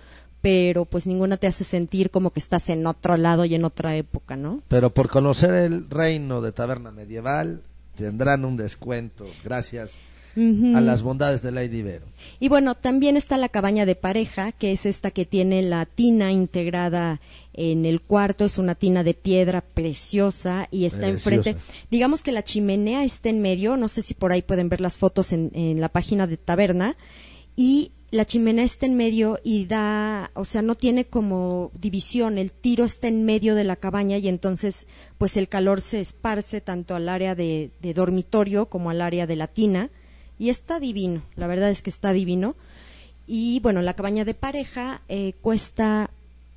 pero pues ninguna te hace sentir como que estás en otro lado y en otra época, ¿no? Pero por conocer el reino de Taberna Medieval, tendrán un descuento. Gracias a las bondades de Lady Vero. Y bueno, también está la cabaña de pareja, que es esta que tiene la tina integrada en el cuarto. Es una tina de piedra preciosa y está Preciosa. enfrente. Digamos que la chimenea está en medio. No sé si por ahí pueden ver las fotos en, en la página de taberna. Y la chimenea está en medio y da, o sea, no tiene como división. El tiro está en medio de la cabaña y entonces, pues el calor se esparce tanto al área de, dormitorio como al área de la tina y está divino, la verdad es que está divino. Y bueno, la cabaña de pareja eh, cuesta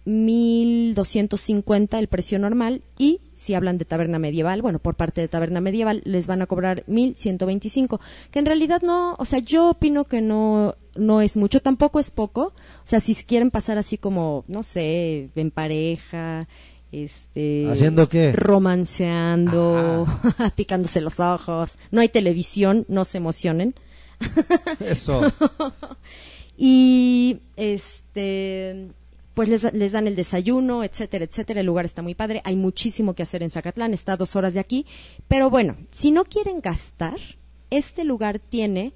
1.250 el precio normal y si hablan de taberna medieval, bueno, por parte de taberna medieval les van a cobrar 1.125, que en realidad no, o sea, yo opino que no, no es mucho, tampoco es poco. O sea, si quieren pasar así como, no sé, en pareja, este... ¿Haciendo qué? Romanceando, picándose los ojos. No hay televisión, no se emocionen. Eso. Y este pues les, les dan el desayuno, etcétera, etcétera. El lugar está muy padre. Hay muchísimo que hacer en Zacatlán, está a dos horas de aquí. Pero bueno, si no quieren gastar, este lugar tiene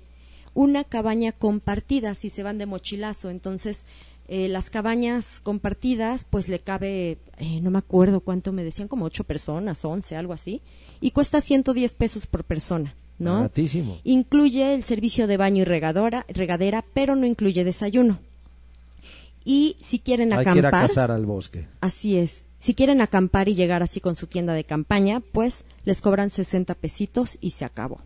una cabaña compartida si se van de mochilazo. Entonces, eh, las cabañas compartidas, pues le cabe, eh, no me acuerdo cuánto me decían, como ocho personas, once, algo así. Y cuesta 110 pesos por persona, ¿no? Baratísimo. Incluye el servicio de baño y regadora, regadera, pero no incluye desayuno. Y si quieren Hay que ir a acampar, cazar al bosque. así es. Si quieren acampar y llegar así con su tienda de campaña, pues les cobran 60 pesitos y se acabó.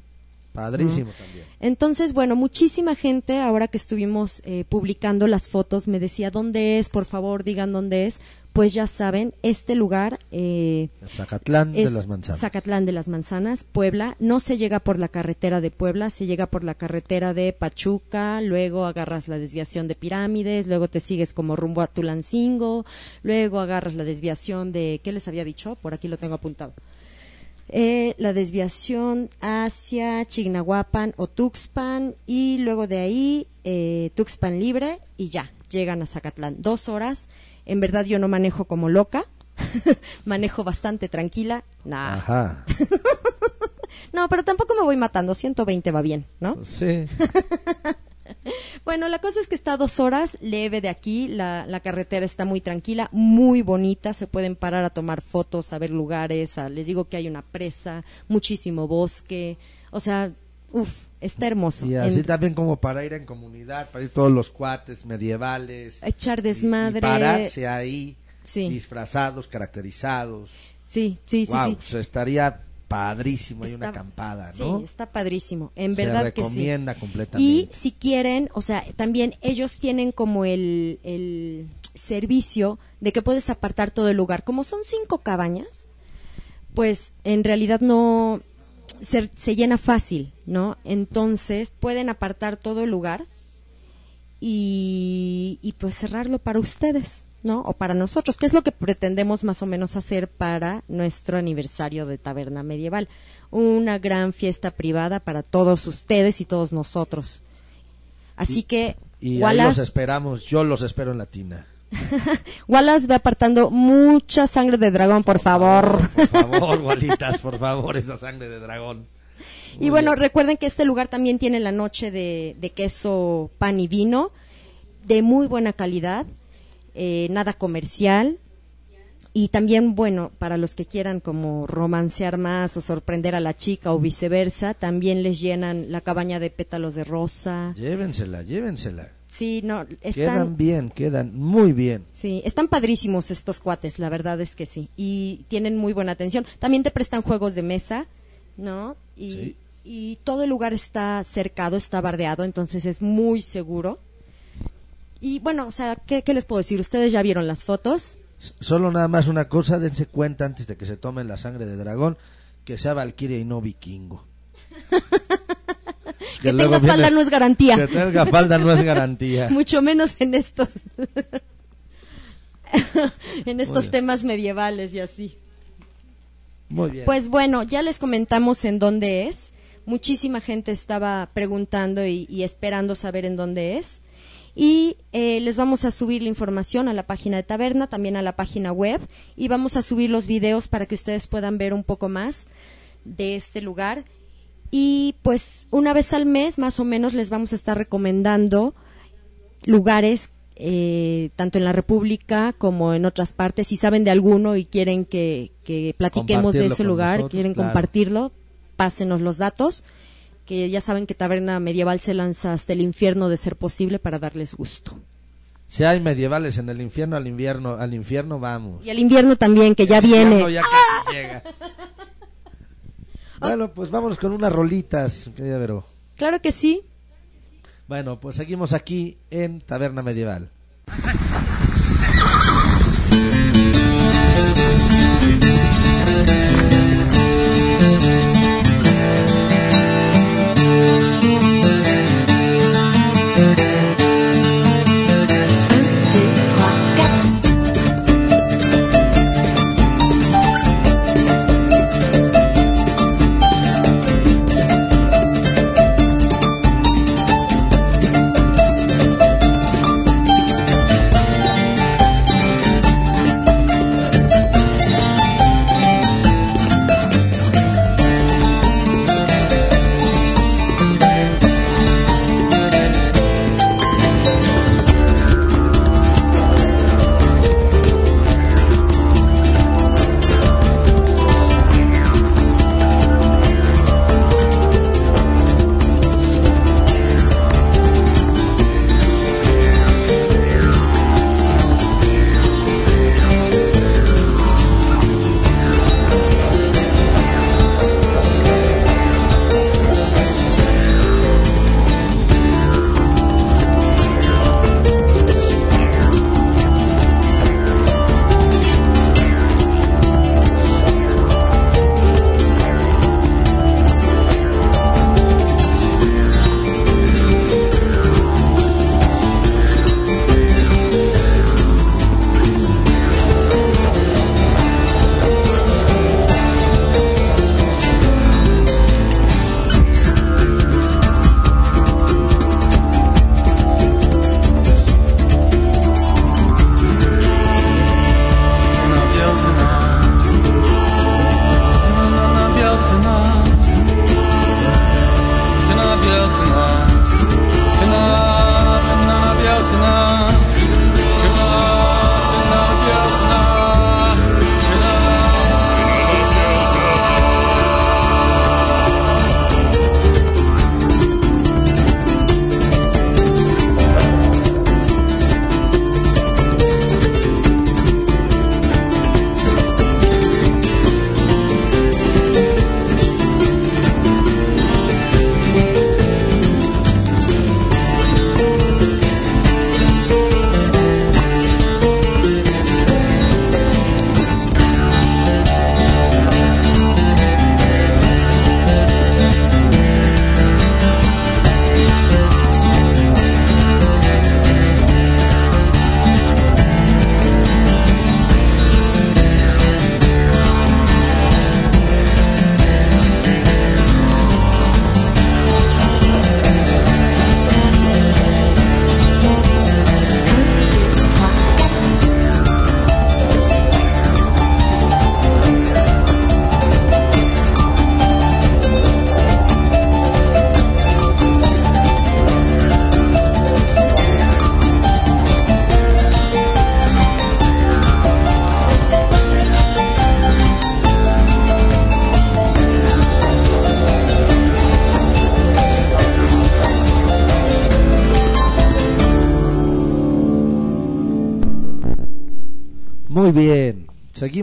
Padrísimo también. Entonces, bueno, muchísima gente, ahora que estuvimos eh, publicando las fotos, me decía, ¿dónde es? Por favor, digan dónde es. Pues ya saben, este lugar eh, Zacatlán de es las manzanas. Zacatlán de las Manzanas, Puebla. No se llega por la carretera de Puebla, se llega por la carretera de Pachuca, luego agarras la desviación de Pirámides, luego te sigues como rumbo a Tulancingo, luego agarras la desviación de, ¿qué les había dicho? Por aquí lo tengo apuntado. Eh, la desviación hacia Chignahuapan o Tuxpan y luego de ahí eh, Tuxpan libre y ya, llegan a Zacatlán. Dos horas. En verdad yo no manejo como loca, manejo bastante tranquila. Nah. Ajá. No, pero tampoco me voy matando, 120 va bien, ¿no? Sí. Bueno, la cosa es que está a dos horas, leve de aquí, la, la carretera está muy tranquila, muy bonita, se pueden parar a tomar fotos, a ver lugares, a- les digo que hay una presa, muchísimo bosque, o sea, uff, está hermoso. Y así En- también como para ir en comunidad, para ir todos los cuates medievales. echar desmadre. Y, pararse ahí, Sí. disfrazados, caracterizados. Sí, sí, sí, sí. pues estaría padrísimo, hay una acampada, Sí, ¿no? está padrísimo. En Se verdad que sí. recomienda Y completamente. si quieren, o sea, también ellos tienen como el, el servicio de que puedes apartar todo el lugar. Como son cinco cabañas, pues en realidad no se, se llena fácil, ¿no? Entonces pueden apartar todo el lugar y, y pues cerrarlo para ustedes, ¿no? O para nosotros, que es lo que pretendemos más o menos hacer para nuestro aniversario de Taberna Medieval. Una gran fiesta privada para todos ustedes y todos nosotros. Así que Y ahí los Wallace, esperamos, yo los espero en la tina. Wallace ve apartando mucha sangre de dragón, por favor. Por favor, Walitas, por favor, esa sangre de dragón. Y bueno, recuerden que este lugar también tiene la noche de, de queso, pan y vino, de muy buena calidad, eh, nada comercial. Y también, bueno, para los que quieran como romancear más o sorprender a la chica o viceversa, también les llenan la cabaña de pétalos de rosa. Llévensela, llévensela. Sí, no, Quedan están, bien, quedan muy bien. sí, están padrísimos estos cuates, la verdad es que sí. Y tienen muy buena atención. También te prestan juegos de mesa, ¿no? Y, Sí. y todo el lugar está cercado, está bardeado, entonces es muy seguro. Y bueno, o sea, ¿qué, qué les puedo decir? Ustedes ya vieron las fotos. Solo nada más una cosa, dense cuenta antes de que se tomen la sangre de dragón, que sea Valkyria y no vikingo. Que, tenga falda no es garantía. Que tenga falda no es garantía. Mucho menos en estos. en estos temas medievales y así. Muy bien. Pues bueno, ya les comentamos en dónde es. Muchísima gente estaba preguntando y, y esperando saber en dónde es. Y eh, les vamos a subir la información a la página de Taberna, también a la página web. Y vamos a subir los videos para que ustedes puedan ver un poco más de este lugar. Y pues una vez al mes, más o menos, les vamos a estar recomendando lugares eh, tanto en la República como en otras partes. Si saben de alguno y quieren que, que platiquemos de ese lugar, nosotros, quieren claro. compartirlo, pásenos los datos. Que ya saben que Taberna Medieval se lanza hasta el infierno de ser posible para darles gusto. Si hay medievales en el infierno, al invierno, al infierno vamos. Y al invierno también, que ya El viene. ya casi llega. Bueno, pues vámonos con unas rolitas, querida Vero. Claro que sí. Bueno, pues seguimos aquí en Taberna Medieval.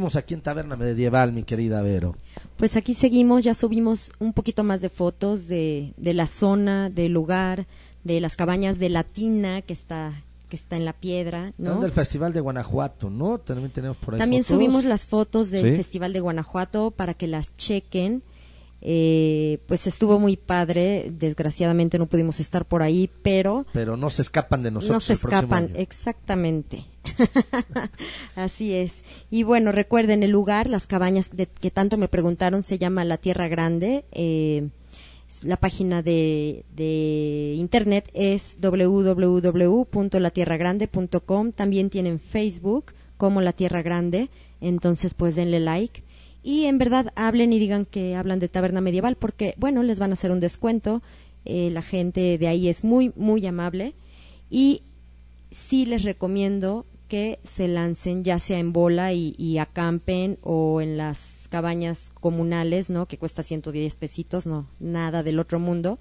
Seguimos aquí en Taberna Medieval, mi querida Vero. Pues aquí seguimos, ya subimos un poquito más de fotos de, de la zona, del lugar, de las cabañas de Latina que está que está en la piedra, ¿no? Del Festival de Guanajuato, ¿no? También tenemos por ahí También fotos. subimos las fotos del Sí. Festival de Guanajuato para que las chequen. Eh, pues estuvo muy padre, desgraciadamente no pudimos estar por ahí, pero Pero no se escapan de nosotros no se el escapan, año. exactamente. Así es. Y bueno, recuerden el lugar, las cabañas de, que tanto me preguntaron, se llama La Tierra Grande. eh, la página de, de internet es www.latierragrande.com. También tienen Facebook como La Tierra Grande. Entonces, pues denle like. Y en verdad hablen y digan que hablan de taberna medieval porque, bueno, les van a hacer un descuento. Eh, la gente de ahí es muy, muy amable. Y sí les recomiendo que se lancen ya sea en bola y, y acampen o en las cabañas comunales, ¿no? Que cuesta 110 pesitos, no, nada del otro mundo,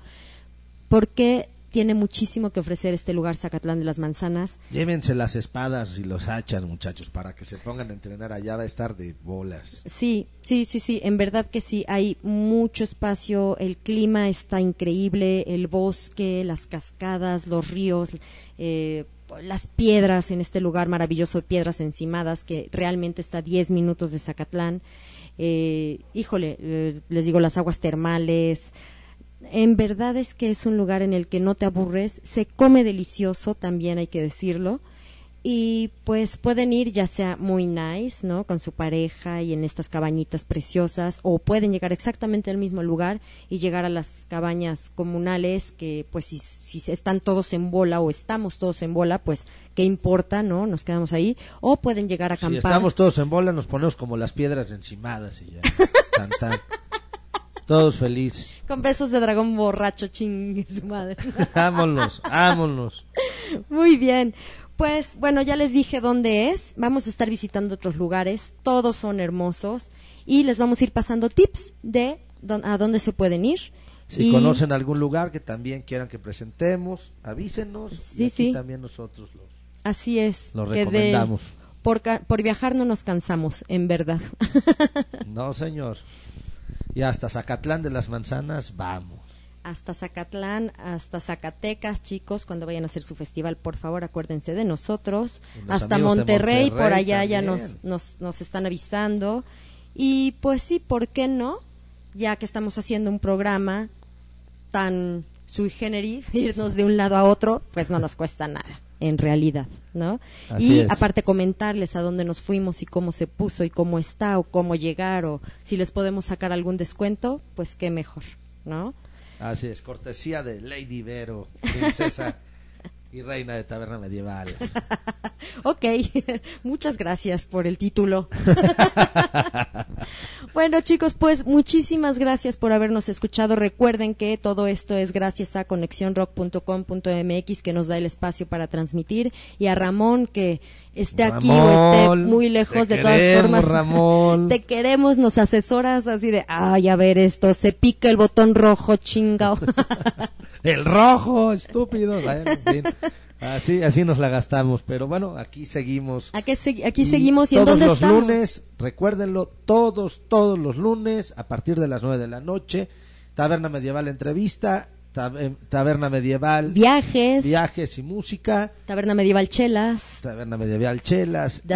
porque tiene muchísimo que ofrecer este lugar Zacatlán de las Manzanas. Llévense las espadas y los hachas, muchachos, para que se pongan a entrenar allá. Va a estar de bolas. Sí, sí, sí, sí, en verdad que sí, hay mucho espacio, el clima está increíble, el bosque, las cascadas, los ríos, eh, las piedras en este lugar maravilloso, piedras encimadas, que realmente está a 10 minutos de Zacatlán. Eh, híjole, eh, les digo, las aguas termales. En verdad es que es un lugar en el que no te aburres, se come delicioso, también hay que decirlo. Y pues pueden ir ya sea muy nice, ¿no? Con su pareja y en estas cabañitas preciosas, o pueden llegar exactamente al mismo lugar y llegar a las cabañas comunales que pues si, si están todos en bola o estamos todos en bola, pues qué importa, ¿no? Nos quedamos ahí. O pueden llegar a Si acampar. estamos todos en bola, nos ponemos como las piedras encimadas y ya. Tan, tan. Todos felices. Con besos de dragón borracho, chingue su madre. Vámonos, vámonos. Muy bien. Pues bueno, ya les dije dónde es. Vamos a estar visitando otros lugares. Todos son hermosos. Y les vamos a ir pasando tips de a dónde se pueden ir. Si Y- conocen algún lugar que también quieran que presentemos, avísenos. Sí, y aquí sí. también nosotros los, Así es. los que de- recomendamos. por, por viajar no nos cansamos, en verdad. No, señor. Y hasta Zacatlán de las Manzanas, vamos. hasta Zacatlán, hasta Zacatecas, chicos, cuando vayan a hacer su festival, por favor, acuérdense de nosotros. Hasta Monterrey, por allá ya nos, nos, nos están avisando. Y pues sí, ¿por qué no? Ya que estamos haciendo un programa tan sui generis, irnos de un lado a otro, pues no nos cuesta nada, en realidad, ¿no? Así y es. aparte comentarles a dónde nos fuimos y cómo se puso y cómo está o cómo llegar o si les podemos sacar algún descuento, pues qué mejor, ¿no? Así es, cortesía de Lady Vero, princesa y reina de taberna medieval. Ok, muchas gracias por el título. bueno chicos, pues muchísimas gracias por habernos escuchado. Recuerden que todo esto es gracias a conexionrock.com.mx que nos da el espacio para transmitir y a Ramón que esté aquí o esté muy lejos de todas queremos, formas. Ramón. Te queremos, nos asesoras así de, ay, a ver esto, se pica el botón rojo, chingao. El rojo, estúpido. Así, así nos la gastamos, pero bueno, aquí seguimos. aquí, segui- aquí seguimos y en todos dónde los estamos. lunes, recuérdenlo, todos, todos los lunes, a partir de las nueve de la noche, Taberna Medieval Entrevista, eh, Taberna Medieval Viajes, Viajes y Música, Taberna Medieval Chelas, Taberna Medieval Chelas, y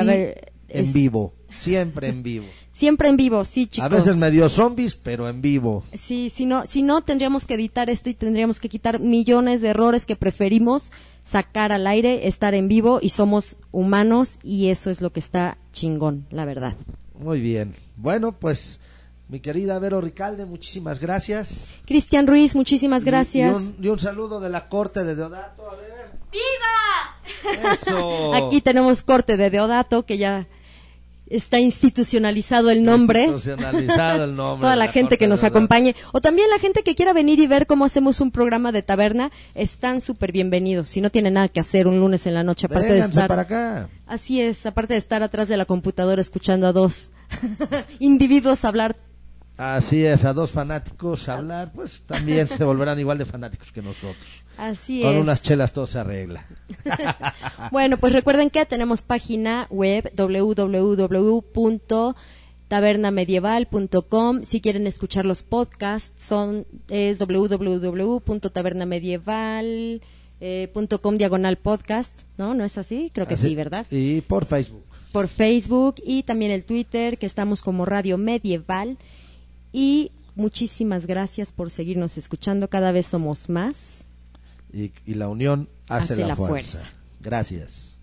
en es- vivo, siempre en vivo. Siempre en vivo, sí chicos. A veces medio zombies, pero en vivo. Sí, si no, si no tendríamos que editar esto y tendríamos que quitar millones de errores que preferimos sacar al aire, estar en vivo y somos humanos y eso es lo que está chingón, la verdad. Muy bien. Bueno, pues, mi querida Vero Ricalde, muchísimas gracias. Cristian Ruiz, muchísimas Y- gracias. Y, un, y un saludo de la corte de Deodato, a ver. ¡Viva! Eso. Aquí tenemos corte de Deodato que ya está institucionalizado el nombre. Institucionalizado el nombre. Toda la, gente que nos acompañe o también la gente que quiera venir y ver cómo hacemos un programa de taberna están súper bienvenidos. Si no tienen nada que hacer un lunes en la noche aparte de estar para acá. Así es, aparte de estar atrás de la computadora escuchando a dos individuos hablar Así es, a dos fanáticos hablar, pues también se volverán igual de fanáticos que nosotros. Así Con es. unas chelas todo se arregla. Bueno, pues recuerden que tenemos página web www.tabernamedieval.com. Si quieren escuchar los podcasts, son es www.tabernamedieval.com diagonal podcast, ¿no? ¿No es así? Creo que Así- sí, ¿verdad? Y por Facebook. Por Facebook y también el Twitter, que estamos como Radio Medieval. Y muchísimas gracias por seguirnos escuchando. Cada vez somos más. Y, y la unión hace, Hace la, la fuerza. fuerza. Gracias.